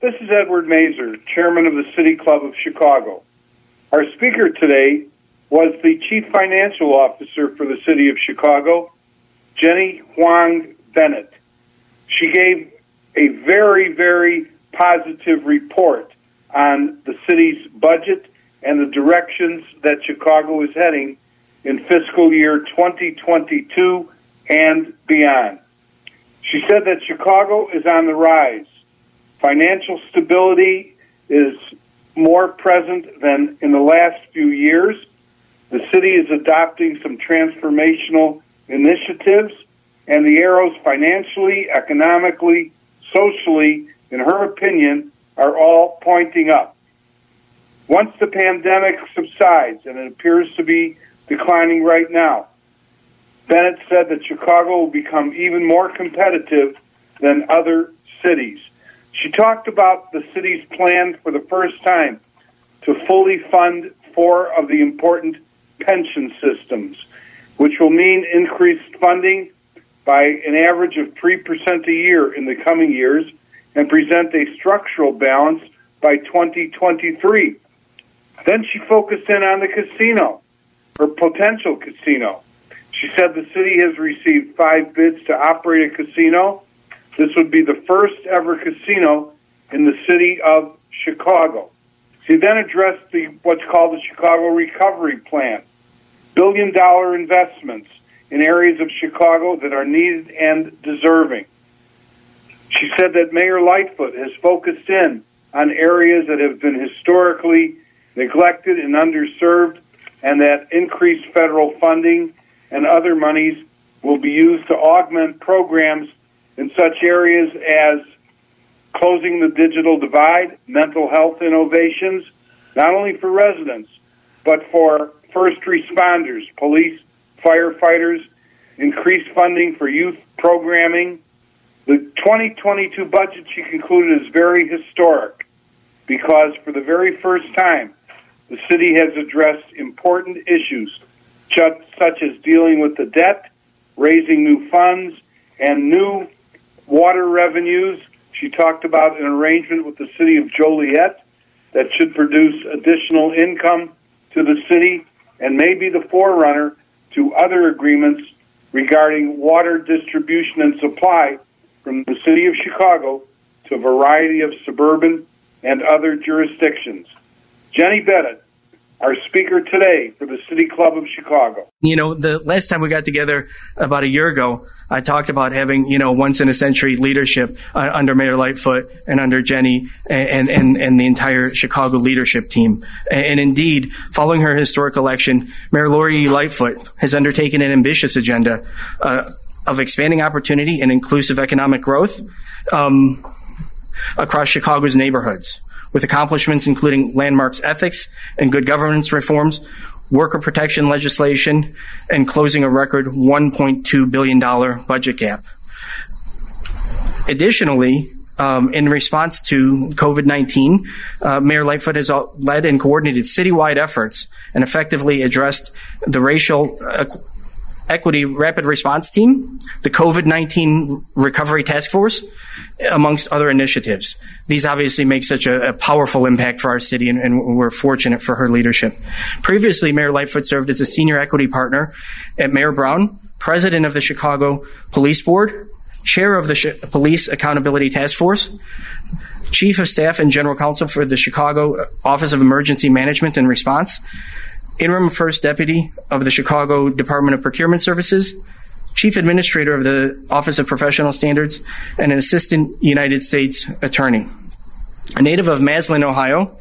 This is Edward Mazur, Chairman of the City Club of Chicago. Our speaker today was the Chief Financial Officer for the City of Chicago, Jenny Huang Bennett. She gave a very, very positive report on the city's budget and the directions that Chicago is heading in fiscal year 2022 and beyond. She said that Chicago is on the rise. Financial stability is more present than in the last few years. The city is adopting some transformational initiatives, and the arrows financially, economically, socially, in her opinion, are all pointing up. Once the pandemic subsides, and it appears to be declining right now, Bennett said that Chicago will become even more competitive than other cities. She talked about the city's plan for the first time to fully fund four of the important pension systems, which will mean increased funding by an average of 3% a year in the coming years and present a structural balance by 2023. Then she focused in on the casino, or potential casino. She said the city has received five bids to operate a casino. This would be the first ever casino in the city of Chicago. She then addressed the what's called the Chicago Recovery Plan, billion dollar investments in areas of Chicago that are needed and deserving. She said that Mayor Lightfoot has focused in on areas that have been historically neglected and underserved, and that increased federal funding and other monies will be used to augment programs in such areas as closing the digital divide, mental health innovations, not only for residents, but for first responders, police, firefighters, increased funding for youth programming. The 2022 budget, she concluded, is very historic because for the very first time, the city has addressed important issues such as dealing with the debt, raising new funds, and new water revenues. She talked about an arrangement with the city of Joliet that should produce additional income to the city and may be the forerunner to other agreements regarding water distribution and supply from the city of Chicago to a variety of suburban and other jurisdictions. Jenny Bennett our speaker today for the City Club of Chicago. You know, the last time we got together about a year ago, I talked about having, you know, once in a century leadership uh, under Mayor Lightfoot and under Jenny and, and, and the entire Chicago leadership team. And, indeed, following her historic election, Mayor Lori Lightfoot has undertaken an ambitious agenda uh, of expanding opportunity and inclusive economic growth um, across Chicago's neighborhoods with accomplishments including landmarks ethics and good governance reforms, worker protection legislation, and closing a record $1.2 billion budget gap. Additionally, um, in response to COVID 19, uh, Mayor Lightfoot has led and coordinated citywide efforts and effectively addressed the racial uh, Equity Rapid Response Team, the COVID 19 Recovery Task Force, amongst other initiatives. These obviously make such a, a powerful impact for our city, and, and, we're fortunate for her leadership. Previously, Mayor Lightfoot served as a senior equity partner at Mayer Brown, president of the Chicago Police Board, chair of the Sh- Police Accountability Task Force, chief of staff and general counsel for the Chicago Office of Emergency Management and Response interim first deputy of the Chicago Department of Procurement Services, chief administrator of the Office of Professional Standards, and an assistant United States attorney. A native of Massillon, Ohio,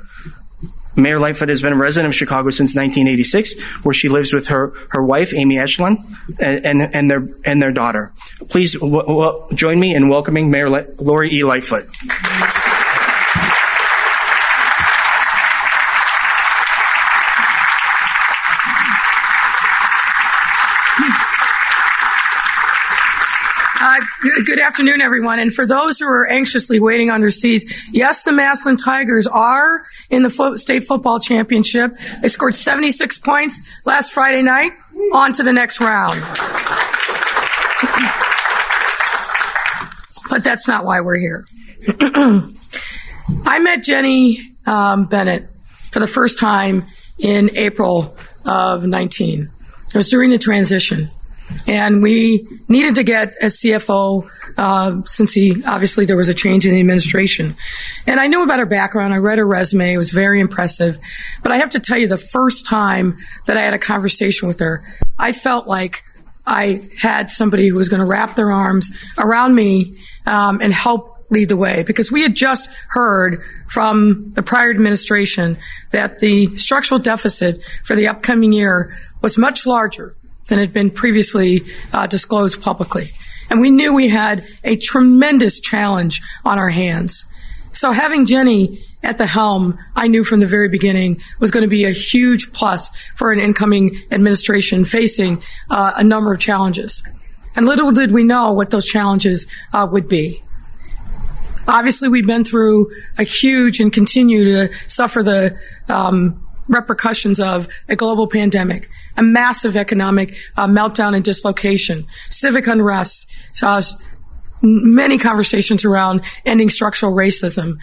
Mayor Lightfoot has been a resident of Chicago since 1986, where she lives with her, her wife, Amy Eshleman, and, and, and, their, and their daughter. Please w- w- join me in welcoming Mayor Le- Lori E. Lightfoot. Afternoon, everyone. And for those who are anxiously waiting on their seats, yes, the Massillon Tigers are in the fo- state football championship. They scored 76 points last Friday night. On to the next round. but that's not why we're here. I met Jenny um, Bennett for the first time in April of 19. It was during the transition. And we needed to get a CFO uh, since he obviously there was a change in the administration. And I knew about her background. I read her resume. It was very impressive. But I have to tell you, the first time that I had a conversation with her, I felt like I had somebody who was going to wrap their arms around me um, and help lead the way because we had just heard from the prior administration that the structural deficit for the upcoming year was much larger than had been previously uh, disclosed publicly. And we knew we had a tremendous challenge on our hands. So having Jenny at the helm, I knew from the very beginning was going to be a huge plus for an incoming administration facing uh, a number of challenges. And little did we know what those challenges uh, would be. Obviously, we've been through a huge and continue to suffer the um, repercussions of a global pandemic, a massive economic uh, meltdown and dislocation, civic unrest, uh, many conversations around ending structural racism.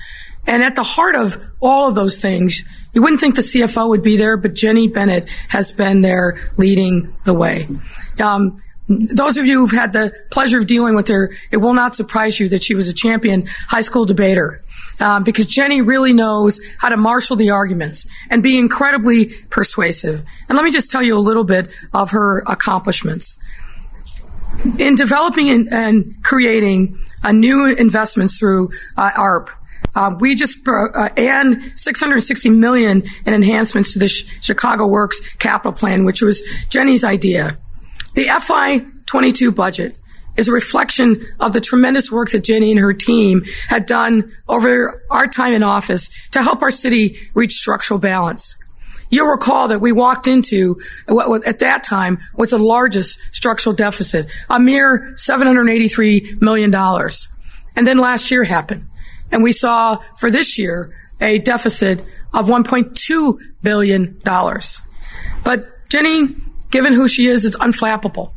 And at the heart of all of those things, you wouldn't think the CFO would be there, but Jenny Bennett has been there leading the way. Um, those of you who've had the pleasure of dealing with her, it will not surprise you that she was a champion high school debater. Um, because Jenny really knows how to marshal the arguments and be incredibly persuasive. And let me just tell you a little bit of her accomplishments. In developing and, and creating a new investments through uh, ARP, uh, we just uh, and 660 million in enhancements to the Chicago Works capital plan, which was Jenny's idea. The FY22 budget is a reflection of the tremendous work that Jenny and her team had done over our time in office to help our city reach structural balance. You'll recall that we walked into what at that time was the largest structural deficit, a mere $783 million. And then last year happened. And we saw for this year a deficit of $1.2 billion. But Jenny given who she is, is unflappable.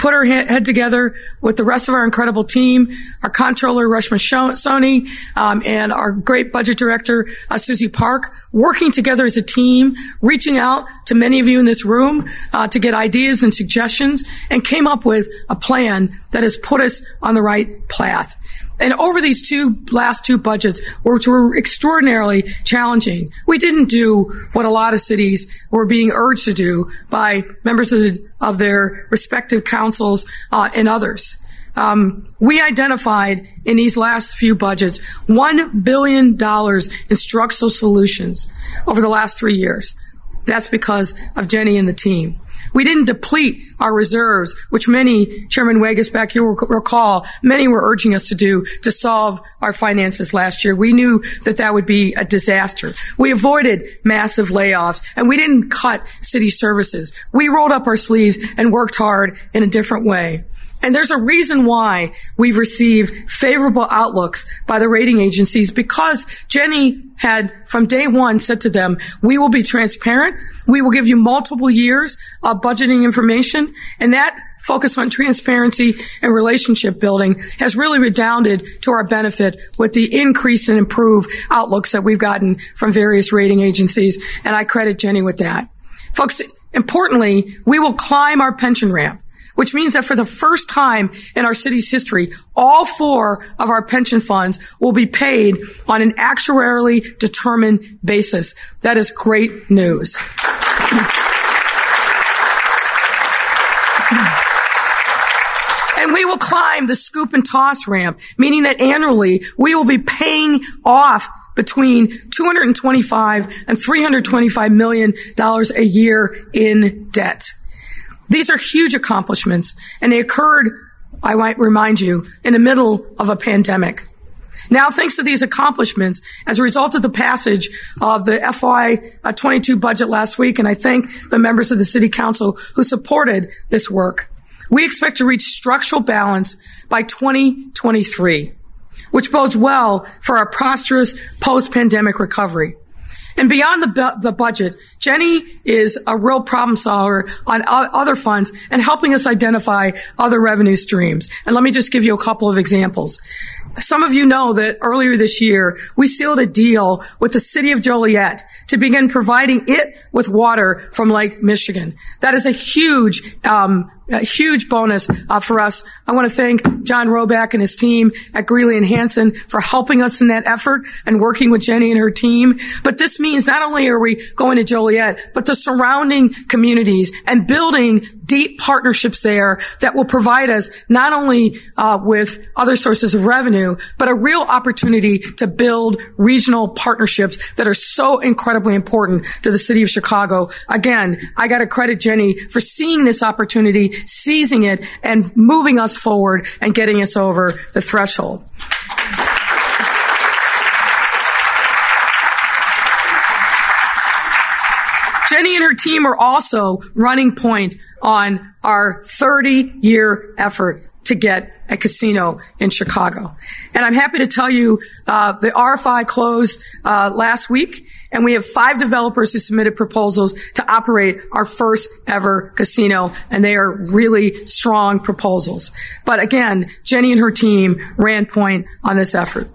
Put our head together with the rest of our incredible team, our comptroller Reshma Soni, um, and our great budget director uh, Susie Park, working together as a team, reaching out to many of you in this room uh, to get ideas and suggestions, and came up with a plan that has put us on the right path. And over these two last two budgets, which were extraordinarily challenging, we didn't do what a lot of cities were being urged to do by members of, the, of their respective councils uh, and others. Um, we identified in these last few budgets $1 billion in structural solutions over the last three years. That's because of Jenny and the team. We didn't deplete our reserves, which many, Chairman Waguespack you recall, many were urging us to do to solve our finances last year. We knew that that would be a disaster. We avoided massive layoffs and we didn't cut city services. We rolled up our sleeves and worked hard in a different way. And there's a reason why we've received favorable outlooks by the rating agencies because Jenny had from day one said to them, we will be transparent. We will give you multiple years of budgeting information and that focus on transparency and relationship building has really redounded to our benefit with the increase and improved outlooks that we've gotten from various rating agencies. And I credit Jenny with that. Folks, importantly, we will climb our pension ramp which means that for the first time in our city's history, all four of our pension funds will be paid on an actuarially determined basis. That is great news. and we will climb the scoop and toss ramp, meaning that annually we will be paying off between 225 and 325 million dollars a year in debt. These are huge accomplishments, and they occurred, I might remind you, in the middle of a pandemic. Now, thanks to these accomplishments, as a result of the passage of the FY22 uh, budget last week, and I thank the members of the City Council who supported this work, we expect to reach structural balance by 2023, which bodes well for our prosperous post-pandemic recovery. And beyond the, bu- the budget, Jenny is a real problem solver on other funds and helping us identify other revenue streams. And let me just give you a couple of examples. some of you know that earlier this year, we sealed a deal with the city of Joliet to begin providing it with water from Lake Michigan. That is a huge, um, a huge bonus uh, for us. I want to thank John Roback and his team at Greeley and Hansen for helping us in that effort and working with Jenny and her team. But this means not only are we going to Joliet, but the surrounding communities and building deep partnerships there that will provide us not only uh, with other sources of revenue, but a real opportunity to build regional partnerships that are so incredibly important to the city of Chicago. Again, I got to credit Jenny for seeing this opportunity seizing it and moving us forward and getting us over the threshold. Jenny and her team are also running point on our 30 year effort to get a casino in Chicago. And I'm happy to tell you uh, the RFI closed uh, last week and we have five developers who submitted proposals to operate our first ever casino, and they are really strong proposals. But again, Jenny and her team ran point on this effort.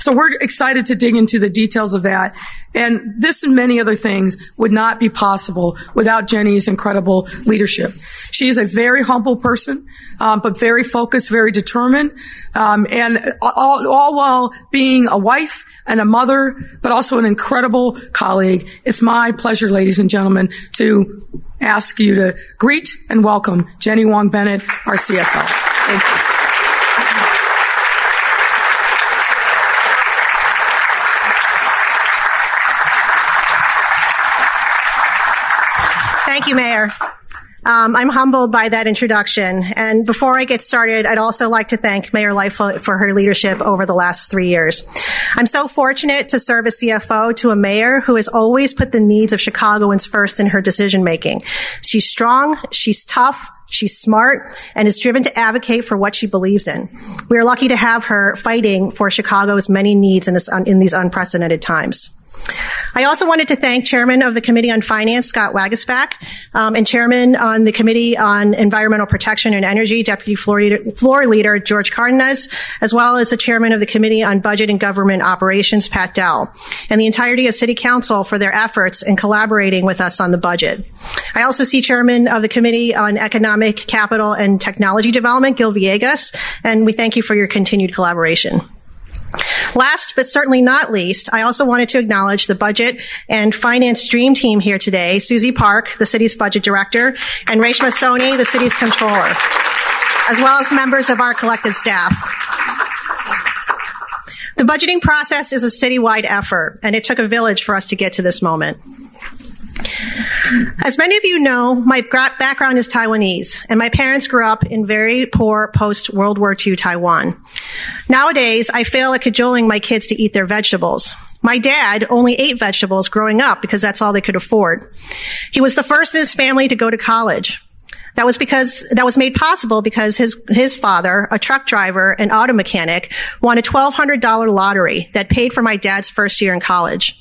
So we're excited to dig into the details of that. And this and many other things would not be possible without Jenny's incredible leadership. She is a very humble person, um, but very focused, very determined, um, and all, all while being a wife and a mother, but also an incredible colleague. It's my pleasure, ladies and gentlemen, to ask you to greet and welcome Jenny Huang Bennett, our CFO. Thank you. Thank you, Mayor. Um, I'm humbled by that introduction. And before I get started, I'd also like to thank Mayor Lightfoot for her leadership over the last three years. I'm so fortunate to serve as CFO to a mayor who has always put the needs of Chicagoans first in her decision making. She's strong, she's tough, She's smart and is driven to advocate for what she believes in. We are lucky to have her fighting for Chicago's many needs in, this, in these unprecedented times. I also wanted to thank Chairman of the Committee on Finance, Scott Waguespack, um, and Chairman on the Committee on Environmental Protection and Energy, Deputy Floor Leader, Floor Leader George Cardenas, as well as the Chairman of the Committee on Budget and Government Operations, Pat Dowell, and the entirety of City Council for their efforts in collaborating with us on the budget. I also see Chairman of the Committee on Economic, Capital, and Technology Development, Gil Villegas, and we thank you for your continued collaboration. Last but certainly not least, I also wanted to acknowledge the budget and finance dream team here today, Susie Park, the city's budget director, and Reshma Soni, the city's controller, as well as members of our collective staff. The budgeting process is a citywide effort, and it took a village for us to get to this moment. As many of you know, my background is Taiwanese, and my parents grew up in very poor post World War II Taiwan. Nowadays, I fail at cajoling my kids to eat their vegetables. My dad only ate vegetables growing up because that's all they could afford. He was the first in his family to go to college. That was because, that was made possible because his, his father, a truck driver and auto mechanic, won a $1,200 lottery that paid for my dad's first year in college.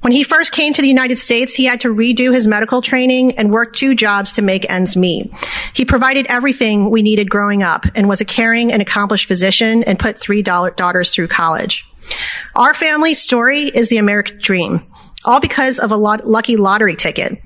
When he first came to the United States, he had to redo his medical training and work two jobs to make ends meet. He provided everything we needed growing up and was a caring and accomplished physician and put three daughters through college. Our family story is the American dream, all because of a lot, lucky lottery ticket.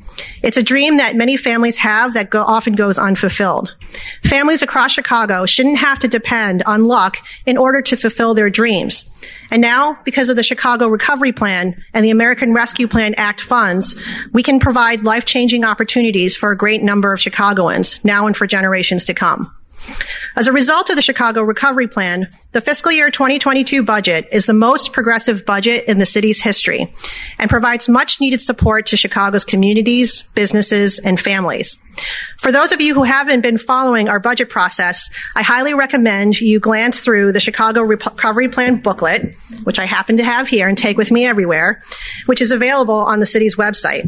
It's a dream that many families have that go, often goes unfulfilled. Families across Chicago shouldn't have to depend on luck in order to fulfill their dreams. And now, because of the Chicago Recovery Plan and the American Rescue Plan Act funds, we can provide life-changing opportunities for a great number of Chicagoans now and for generations to come. As a result of the Chicago Recovery Plan, the fiscal year 2022 budget is the most progressive budget in the city's history and provides much needed support to Chicago's communities, businesses, and families. For those of you who haven't been following our budget process, I highly recommend you glance through the Chicago Recovery Plan booklet, which I happen to have here and take with me everywhere, which is available on the city's website.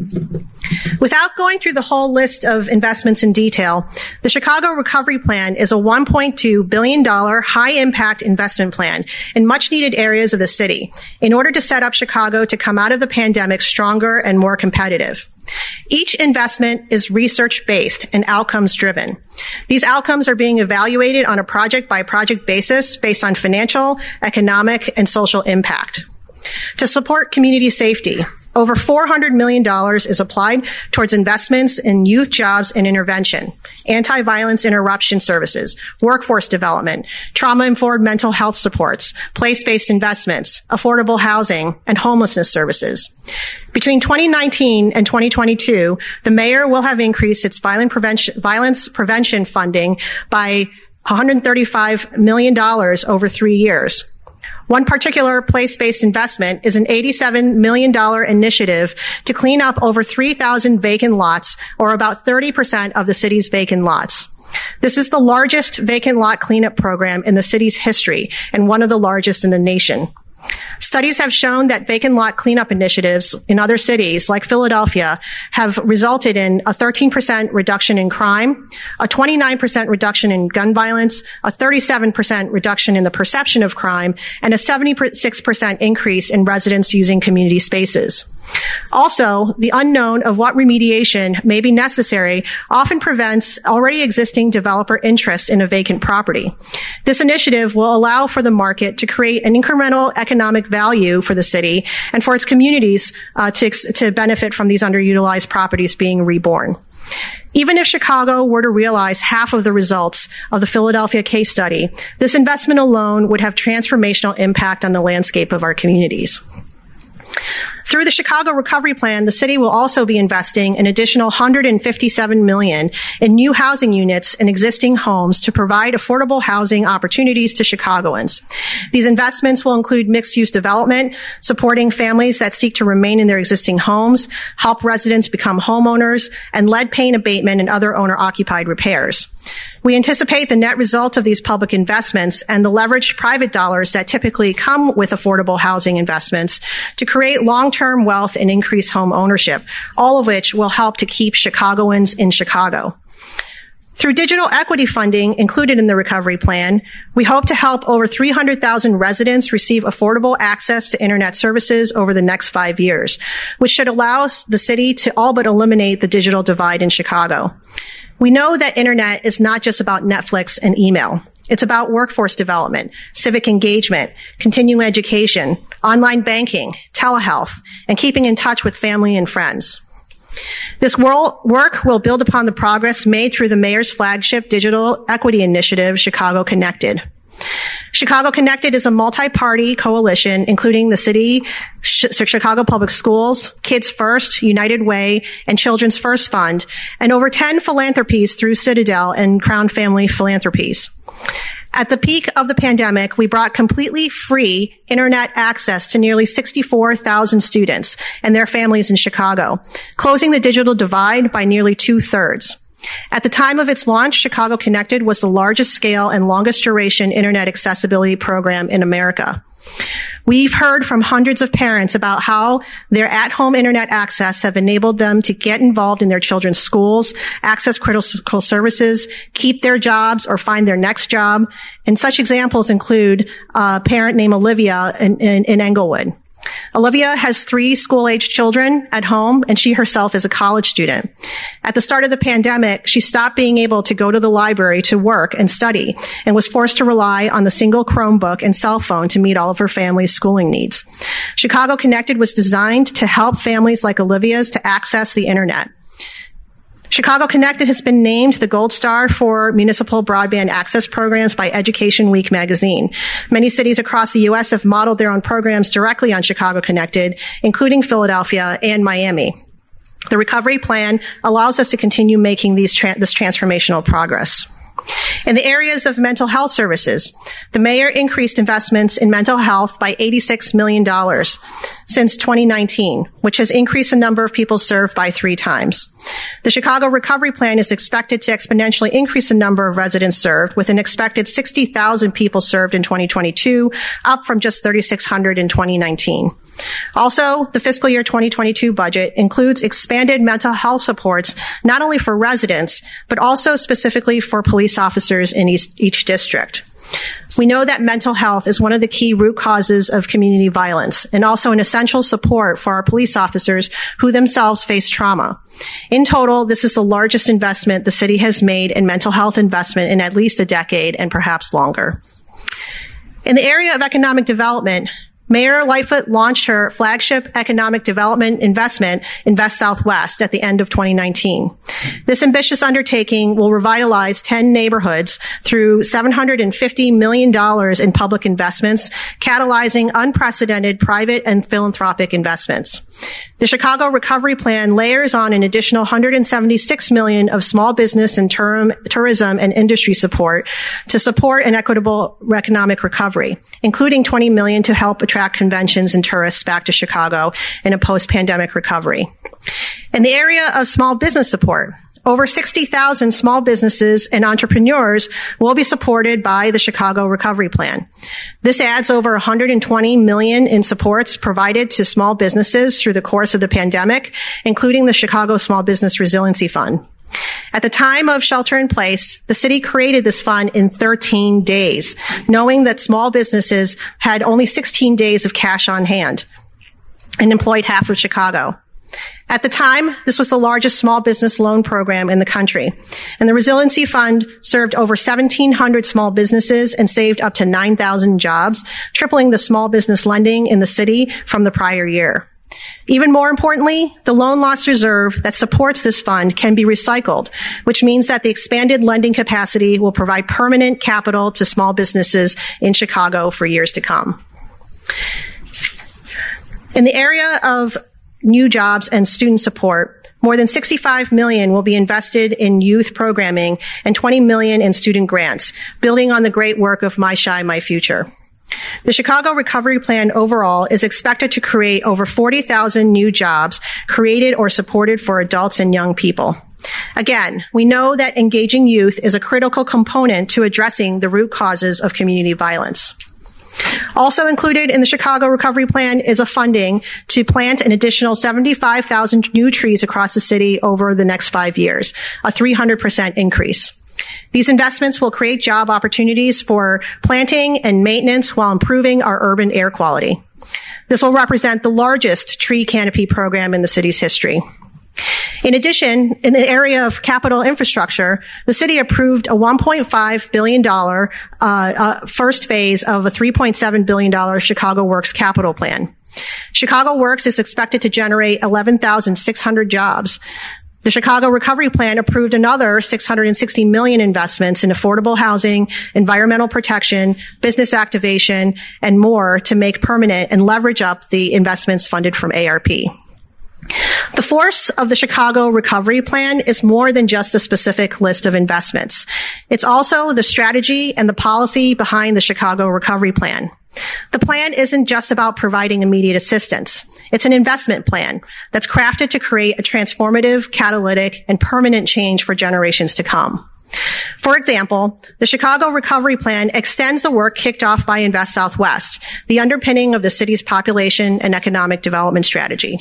Without going through the whole list of investments in detail, the Chicago Recovery Plan is a $1.2 billion high impact investment plan in much needed areas of the city in order to set up Chicago to come out of the pandemic stronger and more competitive. Each investment is research based and outcomes driven. These outcomes are being evaluated on a project by project basis based on financial, economic, and social impact. To support community safety, over $400 million is applied towards investments in youth jobs and intervention, anti-violence interruption services, workforce development, trauma-informed mental health supports, place-based investments, affordable housing, and homelessness services. Between 2019 and 2022, the mayor will have increased its violence prevention, violence prevention funding by $135 million over three years. One particular place-based investment is an $87 million initiative to clean up over 3,000 vacant lots, or about 30% of the city's vacant lots. This is the largest vacant lot cleanup program in the city's history and one of the largest in the nation. Studies have shown that vacant lot cleanup initiatives in other cities, like Philadelphia, have resulted in a 13% reduction in crime, a 29% reduction in gun violence, a 37% reduction in the perception of crime, and a 76% increase in residents using community spaces. Also, the unknown of what remediation may be necessary often prevents already existing developer interest in a vacant property. This initiative will allow for the market to create an incremental economic value for the city and for its communities uh, to, to benefit from these underutilized properties being reborn. Even if Chicago were to realize half of the results of the Philadelphia case study, this investment alone would have transformational impact on the landscape of our communities. Through the Chicago Recovery Plan, the city will also be investing an additional 157 million in new housing units and existing homes to provide affordable housing opportunities to Chicagoans. These investments will include mixed-use development, supporting families that seek to remain in their existing homes, help residents become homeowners, and lead paint abatement and other owner-occupied repairs. We anticipate the net result of these public investments and the leveraged private dollars that typically come with affordable housing investments to create long-term wealth and increase home ownership, all of which will help to keep Chicagoans in Chicago. Through digital equity funding included in the recovery plan, we hope to help over 300,000 residents receive affordable access to internet services over the next five years, which should allow the city to all but eliminate the digital divide in Chicago. We know that internet is not just about Netflix and email. It's about workforce development, civic engagement, continuing education, online banking, telehealth, and keeping in touch with family and friends. This work will build upon the progress made through the mayor's flagship digital equity initiative, Chicago Connected. Chicago Connected is a multi-party coalition, including the city, Chicago Public Schools, Kids First, United Way, and Children's First Fund, and over 10 philanthropies through Citadel and Crown Family Philanthropies. At the peak of the pandemic, we brought completely free internet access to nearly 64,000 students and their families in Chicago, closing the digital divide by nearly two thirds. At the time of its launch, Chicago Connected was the largest scale and longest duration internet accessibility program in America. We've heard from hundreds of parents about how their at-home internet access have enabled them to get involved in their children's schools, access critical services, keep their jobs, or find their next job. And such examples include a parent named Olivia in, in, in Englewood. Olivia has three school-aged children at home, and she herself is a college student. At the start of the pandemic, she stopped being able to go to the library to work and study, and was forced to rely on the single Chromebook and cell phone to meet all of her family's schooling needs. Chicago Connected was designed to help families like Olivia's to access the internet. Chicago Connected has been named the gold star for municipal broadband access programs by Education Week magazine. Many cities across the U.S. have modeled their own programs directly on Chicago Connected, including Philadelphia and Miami. The recovery plan allows us to continue making these tra- this transformational progress. In the areas of mental health services, the mayor increased investments in mental health by $86 million since 2019, which has increased the number of people served by three times. The Chicago Recovery Plan is expected to exponentially increase the number of residents served with an expected 60,000 people served in 2022, up from just 3,600 in 2019. Also, the fiscal year 2022 budget includes expanded mental health supports, not only for residents, but also specifically for police officers in each, each district. We know that mental health is one of the key root causes of community violence and also an essential support for our police officers who themselves face trauma. In total, this is the largest investment the city has made in mental health investment in at least a decade and perhaps longer. In the area of economic development, Mayor Lightfoot launched her flagship economic development investment, Invest Southwest, at the end of 2019. This ambitious undertaking will revitalize 10 neighborhoods through $750 million in public investments, catalyzing unprecedented private and philanthropic investments. The Chicago Recovery Plan layers on an additional 176 million of small business and term, tourism and industry support to support an equitable economic recovery, including 20 million to help attract conventions and tourists back to Chicago in a post-pandemic recovery. In the area of small business support, over 60,000 small businesses and entrepreneurs will be supported by the Chicago Recovery Plan. This adds over 120 million in supports provided to small businesses through the course of the pandemic, including the Chicago Small Business Resiliency Fund. At the time of shelter in place, the city created this fund in 13 days, knowing that small businesses had only 16 days of cash on hand and employed half of Chicago. At the time, this was the largest small business loan program in the country. And the Resiliency Fund served over 1,700 small businesses and saved up to 9,000 jobs, tripling the small business lending in the city from the prior year. Even more importantly, the loan loss reserve that supports this fund can be recycled, which means that the expanded lending capacity will provide permanent capital to small businesses in Chicago for years to come. In the area of new jobs and student support, more than 65 million will be invested in youth programming and 20 million in student grants, building on the great work of My Chi, My Future. The Chicago Recovery Plan overall is expected to create over 40,000 new jobs created or supported for adults and young people. Again, we know that engaging youth is a critical component to addressing the root causes of community violence. Also included in the Chicago Recovery Plan is a funding to plant an additional 75,000 new trees across the city over the next five years, a 300% increase. These investments will create job opportunities for planting and maintenance while improving our urban air quality. This will represent the largest tree canopy program in the city's history. In addition, in the area of capital infrastructure, the city approved a $1.5 billion uh, uh, first phase of a $3.7 billion Chicago Works capital plan. Chicago Works is expected to generate 11,600 jobs. The Chicago Recovery Plan approved another 660 million investments in affordable housing, environmental protection, business activation, and more to make permanent and leverage up the investments funded from ARP. The force of the Chicago Recovery Plan is more than just a specific list of investments. It's also the strategy and the policy behind the Chicago Recovery Plan. The plan isn't just about providing immediate assistance. It's an investment plan that's crafted to create a transformative, catalytic, and permanent change for generations to come. For example, the Chicago Recovery Plan extends the work kicked off by Invest Southwest, the underpinning of the city's population and economic development strategy.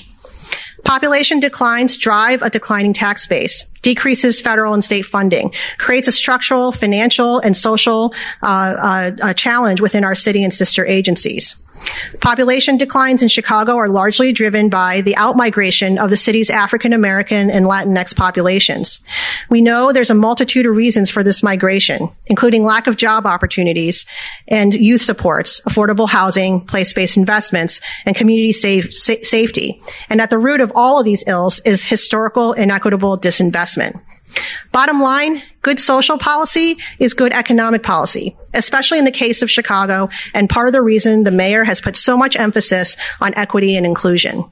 Population declines drive a declining tax base, decreases federal and state funding, creates a structural, financial, and social uh, uh, challenge within our city and sister agencies. Population declines in Chicago are largely driven by the outmigration of the city's African American and Latinx populations. We know there's a multitude of reasons for this migration, including lack of job opportunities and youth supports, affordable housing, place-based investments, and community safe, sa- safety. And at the root of all of these ills is historical inequitable disinvestment. Bottom line, good social policy is good economic policy, especially in the case of Chicago, and part of the reason the mayor has put so much emphasis on equity and inclusion.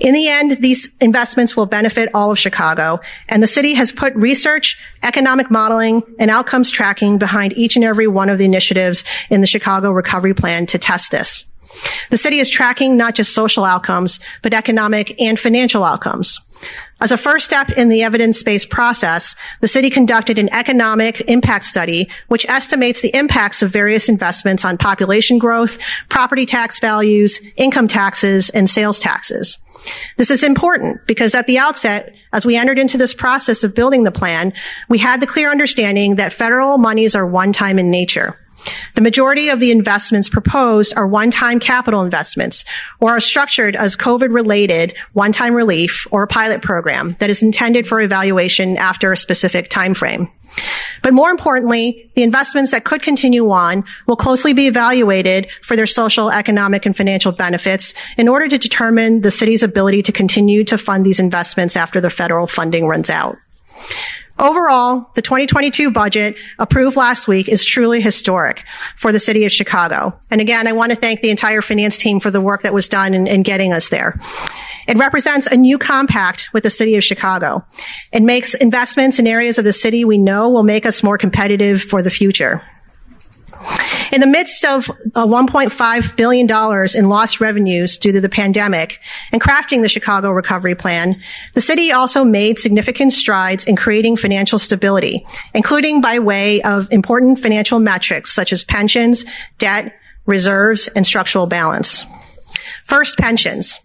In the end, these investments will benefit all of Chicago, and the city has put research, economic modeling, and outcomes tracking behind each and every one of the initiatives in the Chicago Recovery Plan to test this. The city is tracking not just social outcomes, but economic and financial outcomes. As a first step in the evidence-based process, the city conducted an economic impact study which estimates the impacts of various investments on population growth, property tax values, income taxes, and sales taxes. This is important because at the outset, as we entered into this process of building the plan, we had the clear understanding that federal monies are one-time in nature. The majority of the investments proposed are one-time capital investments or are structured as COVID-related one-time relief or a pilot program that is intended for evaluation after a specific time frame. But more importantly, the investments that could continue on will closely be evaluated for their social, economic, and financial benefits in order to determine the city's ability to continue to fund these investments after the federal funding runs out. Overall, the 2022 budget approved last week is truly historic for the city of Chicago. And again, I want to thank the entire finance team for the work that was done in, in, getting us there. It represents a new compact with the city of Chicago. It makes investments in areas of the city we know will make us more competitive for the future. In the midst of $1.5 billion in lost revenues due to the pandemic and crafting the Chicago Recovery Plan, the city also made significant strides in creating financial stability, including by way of important financial metrics such as pensions, debt, reserves, and structural balance. First, pensions.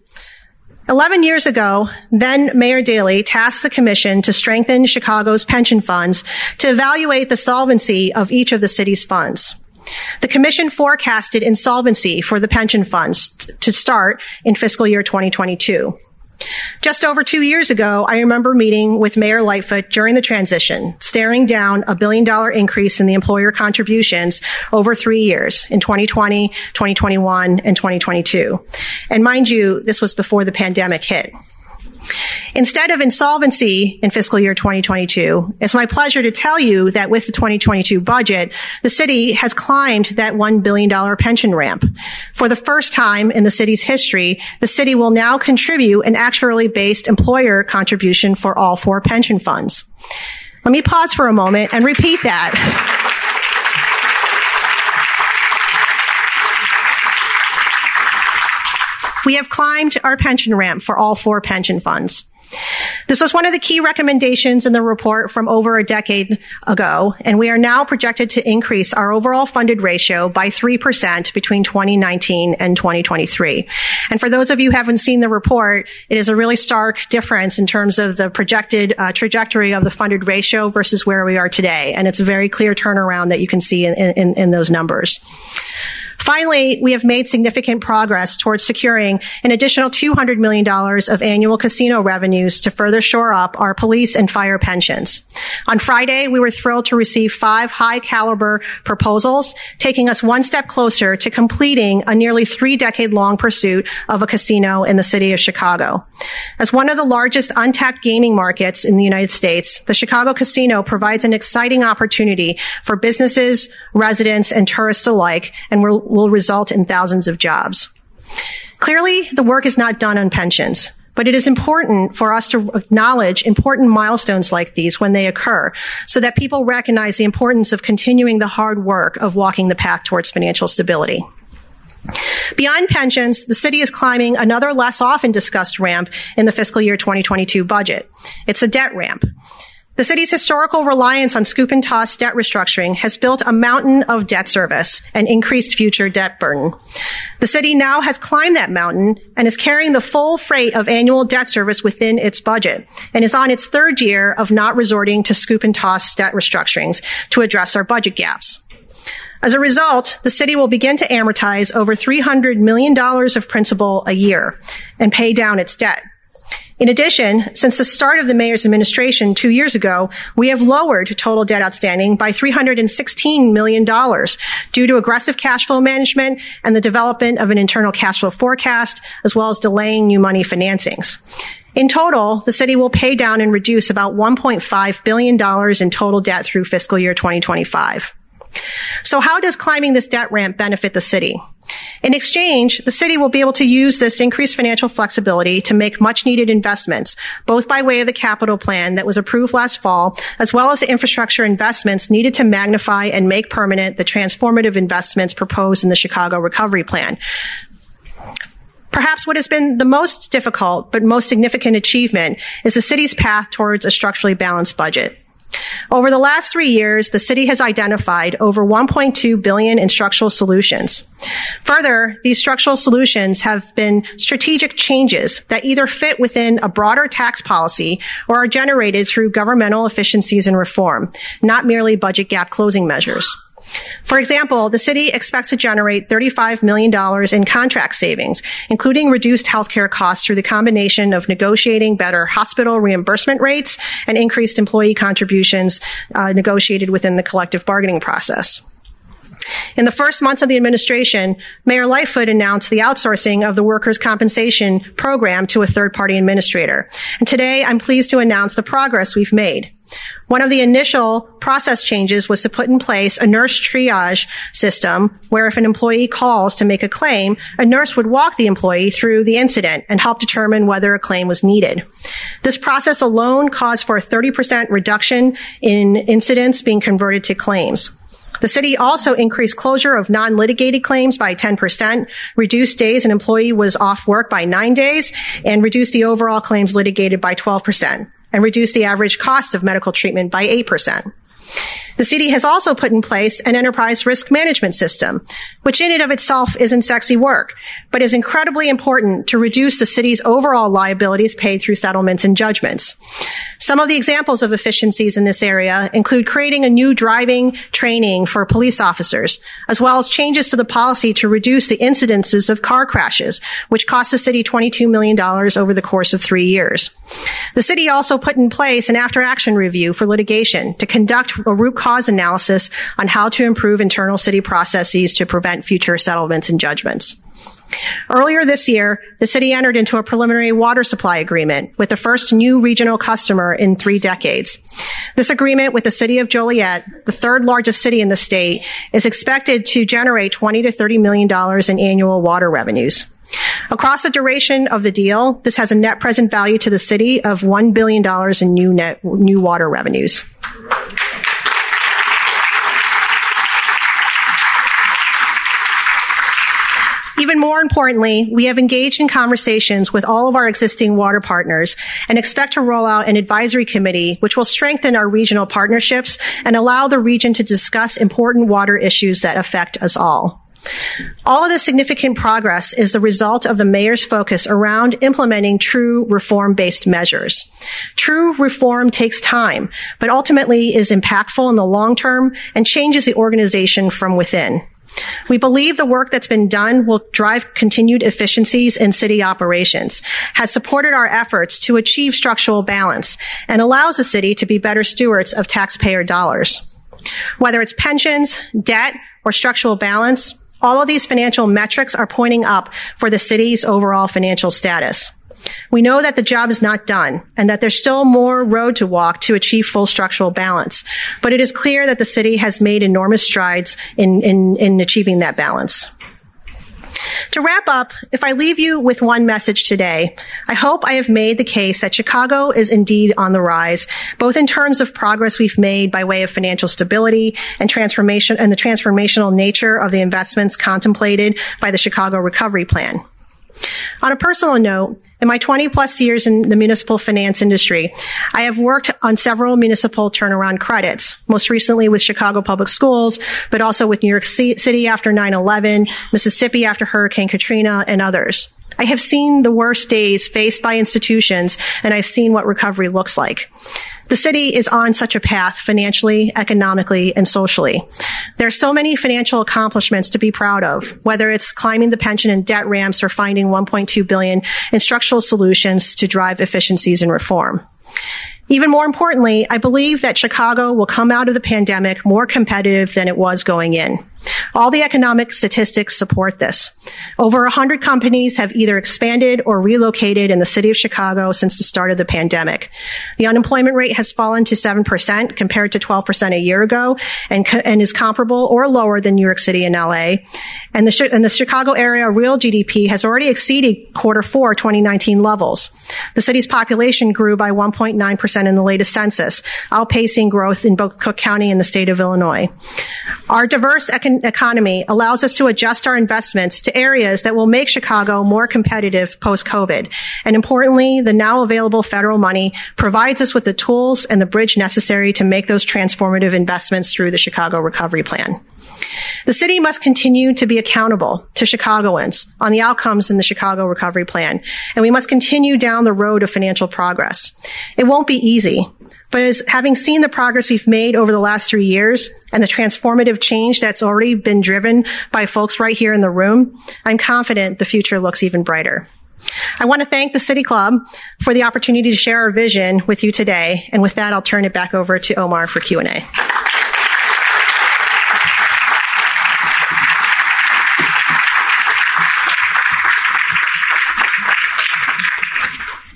11 years ago, then Mayor Daley tasked the commission to strengthen Chicago's pension funds to evaluate the solvency of each of the city's funds. The Commission forecasted insolvency for the pension funds to start in fiscal year 2022. Just over two years ago, I remember meeting with Mayor Lightfoot during the transition, staring down a billion dollar increase in the employer contributions over three years in 2020, 2021, and 2022. And mind you, this was before the pandemic hit. Instead of insolvency in fiscal year 2022, it's my pleasure to tell you that with the 2022 budget, the city has climbed that $1 billion pension ramp. For the first time in the city's history, the city will now contribute an actuarially based employer contribution for all four pension funds. Let me pause for a moment and repeat that. We have climbed our pension ramp for all four pension funds. This was one of the key recommendations in the report from over a decade ago, and we are now projected to increase our overall funded ratio by 3% between 2019 and 2023. And for those of you who haven't seen the report, it is a really stark difference in terms of the projected uh, trajectory of the funded ratio versus where we are today. And it's a very clear turnaround that you can see in, in, in those numbers. Finally, we have made significant progress towards securing an additional $200 million of annual casino revenues to further shore up our police and fire pensions. On Friday, we were thrilled to receive five high caliber proposals, taking us one step closer to completing a nearly three decade long pursuit of a casino in the city of Chicago. As one of the largest untapped gaming markets in the United States, the Chicago casino provides an exciting opportunity for businesses, residents, and tourists alike, and we're will result in thousands of jobs. Clearly, the work is not done on pensions. But it is important for us to acknowledge important milestones like these when they occur so that people recognize the importance of continuing the hard work of walking the path towards financial stability. Beyond pensions, the city is climbing another less often discussed ramp in the fiscal year 2022 budget. It's a debt ramp. The city's historical reliance on scoop and toss debt restructuring has built a mountain of debt service and increased future debt burden. The city now has climbed that mountain and is carrying the full freight of annual debt service within its budget and is on its third year of not resorting to scoop and toss debt restructurings to address our budget gaps. As a result, the city will begin to amortize over $300 million of principal a year and pay down its debt. In addition, since the start of the mayor's administration two years ago, we have lowered total debt outstanding by $316 million due to aggressive cash flow management and the development of an internal cash flow forecast, as well as delaying new money financings. In total, the city will pay down and reduce about $1.5 billion in total debt through fiscal year 2025. So how does climbing this debt ramp benefit the city? In exchange, the city will be able to use this increased financial flexibility to make much needed investments, both by way of the capital plan that was approved last fall, as well as the infrastructure investments needed to magnify and make permanent the transformative investments proposed in the Chicago Recovery Plan. Perhaps what has been the most difficult but most significant achievement is the city's path towards a structurally balanced budget. Over the last three years, the city has identified over 1.2 billion in structural solutions. Further, these structural solutions have been strategic changes that either fit within a broader tax policy or are generated through governmental efficiencies and reform, not merely budget gap closing measures. For example, the city expects to generate $35 million in contract savings, including reduced healthcare costs through the combination of negotiating better hospital reimbursement rates and increased employee contributions uh, negotiated within the collective bargaining process. In the first months of the administration, Mayor Lightfoot announced the outsourcing of the workers' compensation program to a third party administrator. And today I'm pleased to announce the progress we've made. One of the initial process changes was to put in place a nurse triage system where if an employee calls to make a claim, a nurse would walk the employee through the incident and help determine whether a claim was needed. This process alone caused for a 30% reduction in incidents being converted to claims. The city also increased closure of non-litigated claims by 10%, reduced days an employee was off work by nine days, and reduced the overall claims litigated by 12% and reduce the average cost of medical treatment by 8%. The city has also put in place an enterprise risk management system, which in and of itself isn't sexy work, but is incredibly important to reduce the city's overall liabilities paid through settlements and judgments. Some of the examples of efficiencies in this area include creating a new driving training for police officers, as well as changes to the policy to reduce the incidences of car crashes, which cost the city $22 million over the course of three years. The city also put in place an after action review for litigation to conduct a root cause analysis on how to improve internal city processes to prevent future settlements and judgments. Earlier this year, the city entered into a preliminary water supply agreement with the first new regional customer in three decades. This agreement with the city of Joliet, the third largest city in the state, is expected to generate 20 to 30 million dollars in annual water revenues. Across the duration of the deal, this has a net present value to the city of $1 billion in new net, new water revenues. Even more importantly, we have engaged in conversations with all of our existing water partners and expect to roll out an advisory committee which will strengthen our regional partnerships and allow the region to discuss important water issues that affect us all. All of this significant progress is the result of the mayor's focus around implementing true reform based measures. True reform takes time, but ultimately is impactful in the long term and changes the organization from within. We believe the work that's been done will drive continued efficiencies in city operations, has supported our efforts to achieve structural balance, and allows the city to be better stewards of taxpayer dollars. Whether it's pensions, debt, or structural balance, all of these financial metrics are pointing up for the city's overall financial status. We know that the job is not done and that there's still more road to walk to achieve full structural balance. But it is clear that the city has made enormous strides in, in, in achieving that balance. To wrap up, if I leave you with one message today, I hope I have made the case that Chicago is indeed on the rise, both in terms of progress we've made by way of financial stability and transformation and the transformational nature of the investments contemplated by the Chicago Recovery Plan. On a personal note, in my 20 plus years in the municipal finance industry, I have worked on several municipal turnaround credits, most recently with Chicago Public Schools, but also with New York City after 9-11, Mississippi after Hurricane Katrina, and others. I have seen the worst days faced by institutions, and I've seen what recovery looks like. The city is on such a path financially, economically, and socially. There are so many financial accomplishments to be proud of, whether it's climbing the pension and debt ramps or finding 1.2 billion in structural solutions to drive efficiencies and reform. Even more importantly, I believe that Chicago will come out of the pandemic more competitive than it was going in. All the economic statistics support this. Over 100 companies have either expanded or relocated in the city of Chicago since the start of the pandemic. The unemployment rate has fallen to 7% compared to 12% a year ago and, co- and is comparable or lower than New York City and LA. And the, and the Chicago area real GDP has already exceeded quarter four 2019 levels. The city's population grew by 1.9% 9% in the latest census, outpacing growth in both Cook County and the state of Illinois. Our diverse econ- economy allows us to adjust our investments to areas that will make Chicago more competitive post-COVID. And importantly, the now available federal money provides us with the tools and the bridge necessary to make those transformative investments through the Chicago Recovery Plan. The city must continue to be accountable to Chicagoans on the outcomes in the Chicago Recovery Plan, and we must continue down the road of financial progress. It won't be easy, but as having seen the progress we've made over the last three years and the transformative change that's already been driven by folks right here in the room, I'm confident the future looks even brighter. I want to thank the City Club for the opportunity to share our vision with you today. And with that, I'll turn it back over to Omar for Q&A.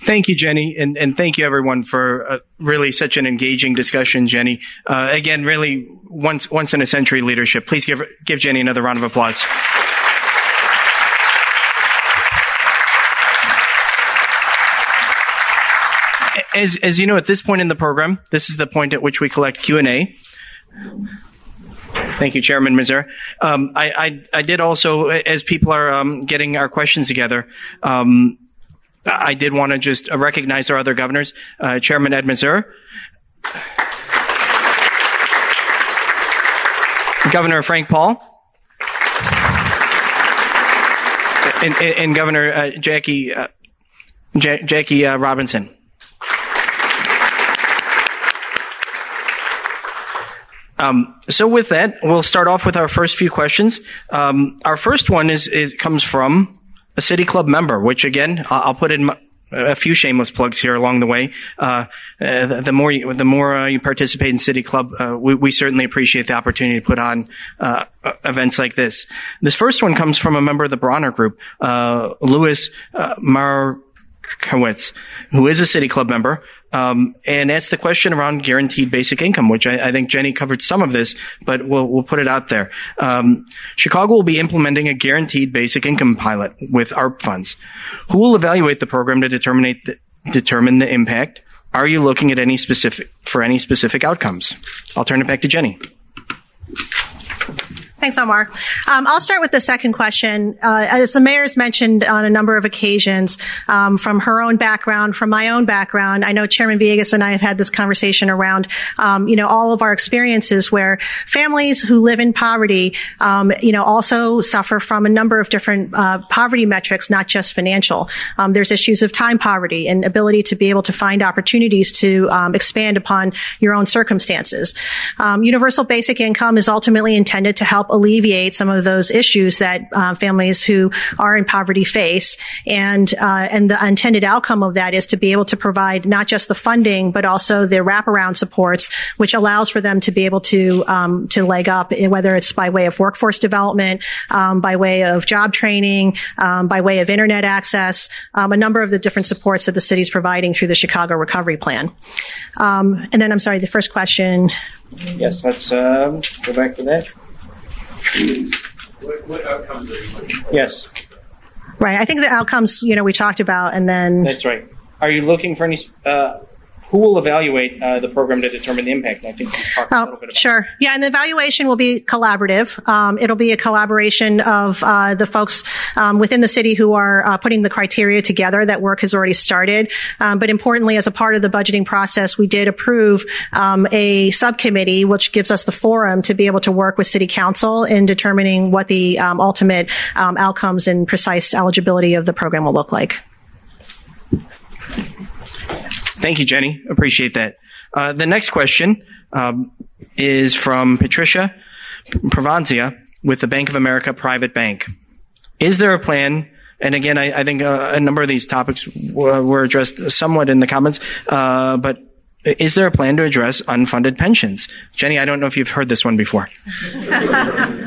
Thank you, Jenny, and, and thank you everyone for uh, really such an engaging discussion, Jenny. Uh, again, really once once in a century leadership. Please give give Jenny another round of applause. As, as you know, at this point in the program, this is the point at which we collect Q and A. Thank you, Chairman Mazur. Um, I, I, I, did also, as people are um, getting our questions together, um, I did want to just recognize our other governors, uh, Chairman Ed Mazur, Governor Frank Paul, and, and, Governor uh, Jackie uh, J- Jackie uh, Robinson. Um, so with that, we'll start off with our first few questions. Um, our first one is, is comes from a City Club member, which again, I'll put in a few shameless plugs here along the way. Uh, uh, the, more you, the more uh, you participate in City Club, uh, we, we, certainly appreciate the opportunity to put on uh, events like this. This first one comes from a member of the Bronner Group, uh, Louis Markowitz, who is a City Club member. Um, and that's the question around guaranteed basic income, which I, I, think Jenny covered some of this, but we'll, we'll put it out there. Um, Chicago will be implementing a guaranteed basic income pilot with ARP funds. Who will evaluate the program to determine the, determine the impact? Are you looking at any specific for any specific outcomes? I'll turn it back to Jenny. Thanks, Omar. Um, I'll start with the second question. Uh, as the mayor's mentioned on a number of occasions, um, from her own background, from my own background, I know Chairman Villegas and I have had this conversation around, um, you know, all of our experiences where families who live in poverty, um, you know, also suffer from a number of different uh, poverty metrics, not just financial. Um, there's issues of time poverty and ability to be able to find opportunities to um, expand upon your own circumstances. universal basic income is ultimately intended to help alleviate some of those issues that uh, families who are in poverty face. And uh, and the intended outcome of that is to be able to provide not just the funding but also the wraparound supports, which allows for them to be able to um, to leg up, whether it's by way of workforce development, um, by way of job training, um, by way of internet access, um, a number of the different supports that the city is providing through the Chicago Recovery Plan. Um, and then I'm sorry, the first question. Yes, let's uh, go back to that. What, what outcomes are you looking for? Yes. Right. I think the outcomes, you know, we talked about, and then. That's right. Are you looking for any uh, who will evaluate uh, the program to determine the impact? I think talked oh, a little bit about Sure. Yeah, and the evaluation will be collaborative. Um, it'll be a collaboration of uh, the folks um, within the city who are uh, putting the criteria together. That work has already started. Um, but importantly, as a part of the budgeting process, we did approve um, a subcommittee, which gives us the forum to be able to work with city council in determining what the um, ultimate um, outcomes and precise eligibility of the program will look like. Thank you, Jenny. Appreciate that. Uh, the next question um, is from Patricia Provanzia with the Bank of America Private Bank. Is there a plan? And again, I, I think uh, a number of these topics were, were addressed somewhat in the comments, uh, but is there a plan to address unfunded pensions? Jenny, I don't know if you've heard this one before.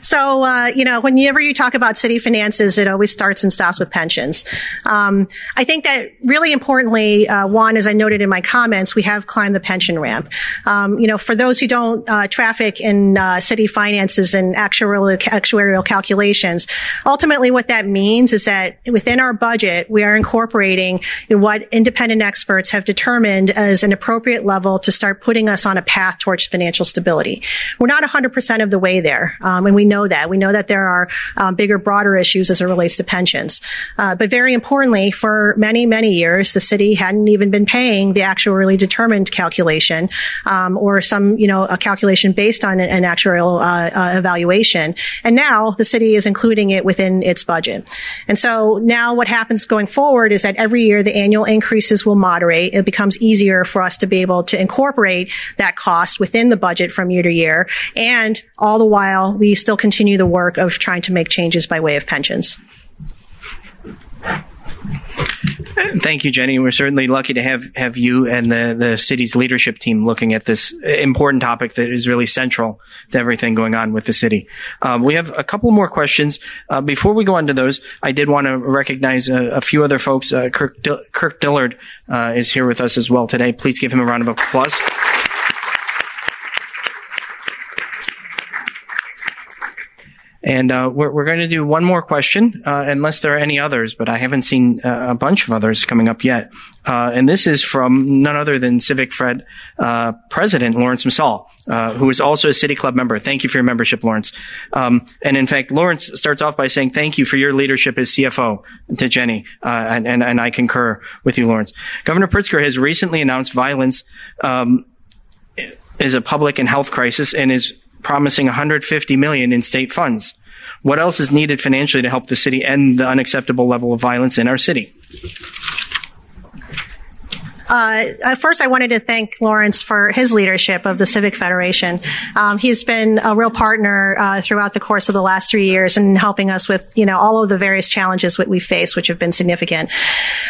So, uh, you know, whenever you talk about city finances, it always starts and stops with pensions. Um, I think that really importantly, uh, one, as I noted in my comments, we have climbed the pension ramp. Um, you know, for those who don't uh, traffic in uh, city finances and actuarial, actuarial calculations, ultimately what that means is that within our budget, we are incorporating what independent experts have determined as an appropriate level to start putting us on a path towards financial stability. We're not 100% of the way there, um, and we know that. We know that there are um, bigger, broader issues as it relates to pensions. Uh, but very importantly, for many, many years, the city hadn't even been paying the actuarially determined calculation um, or some, you know, a calculation based on an, actuarial uh, uh, evaluation. And now the city is including it within its budget. And so now what happens going forward is that every year the annual increases will moderate. It becomes easier for us to be able to incorporate that cost within the budget from year to year. And all the while, we still continue the work of trying to make changes by way of pensions. Thank you, Jenny. We're certainly lucky to have, have you and the, the city's leadership team looking at this important topic that is really central to everything going on with the city. Um, we have a couple more questions. Uh, before we go on to those, I did want to recognize a, a few other folks. Uh, Kirk, Kirk Dillard uh, is here with us as well today. Please give him a round of applause. And uh, we're, we're going to do one more question, uh, unless there are any others, but I haven't seen uh, a bunch of others coming up yet. Uh, and this is from none other than Civic Fed uh, President Laurence Msall, uh, who is also a City Club member. Thank you for your membership, Laurence. Um, and in fact, Laurence starts off by saying thank you for your leadership as CFO to Jenny, and, and, and, I concur with you, Laurence. Governor Pritzker has recently announced violence um, is a public and health crisis and is promising 150 million in state funds. What else is needed financially to help the city end the unacceptable level of violence in our city? Uh, first, I wanted to thank Laurence for his leadership of the Civic Federation. Um, he's been a real partner uh, throughout the course of the last three years in helping us with, you know, all of the various challenges that we face, which have been significant.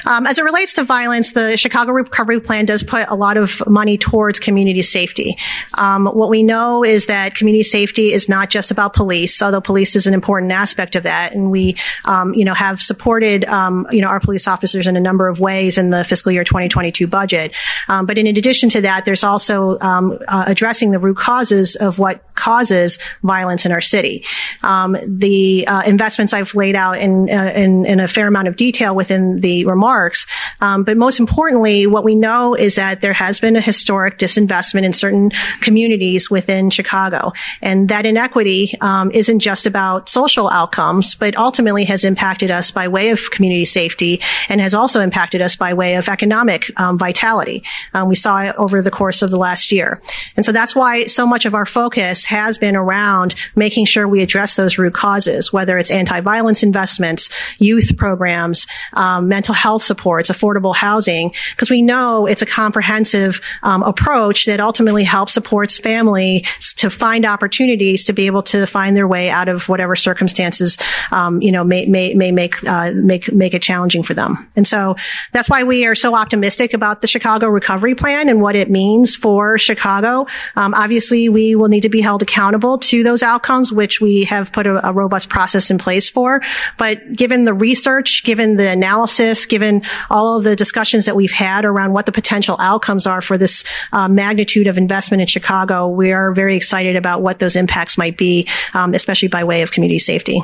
Um, as it relates to violence, the Chicago Recovery Plan does put a lot of money towards community safety. Um, what we know is that community safety is not just about police, although police is an important aspect of that, and we, um, you know, have supported, um, you know, our police officers in a number of ways in the fiscal year 2022 budget. Um, but in addition to that, there's also um, uh, addressing the root causes of what causes violence in our city. Um, the uh, investments I've laid out in, uh, in, in a fair amount of detail within the remarks, um, but most importantly, what we know is that there has been a historic disinvestment in certain communities within Chicago, and that inequity um, isn't just about social outcomes, but ultimately has impacted us by way of community safety and has also impacted us by way of economic um, vitality. Um, we saw it over the course of the last year. And so that's why so much of our focus has been around making sure we address those root causes, whether it's anti-violence investments, youth programs, um, mental health supports, affordable housing, because we know it's a comprehensive um, approach that ultimately helps supports families to find opportunities to be able to find their way out of whatever circumstances, um, you know, may, may, may make, uh, make, make it challenging for them. And so that's why we are so optimistic about the Chicago Recovery Plan and what it means for Chicago. Um, obviously, we will need to be held accountable to those outcomes, which we have put a, a, robust process in place for. But given the research, given the analysis, given all of the discussions that we've had around what the potential outcomes are for this uh, magnitude of investment in Chicago, we are very excited about what those impacts might be, um, especially by way of community safety.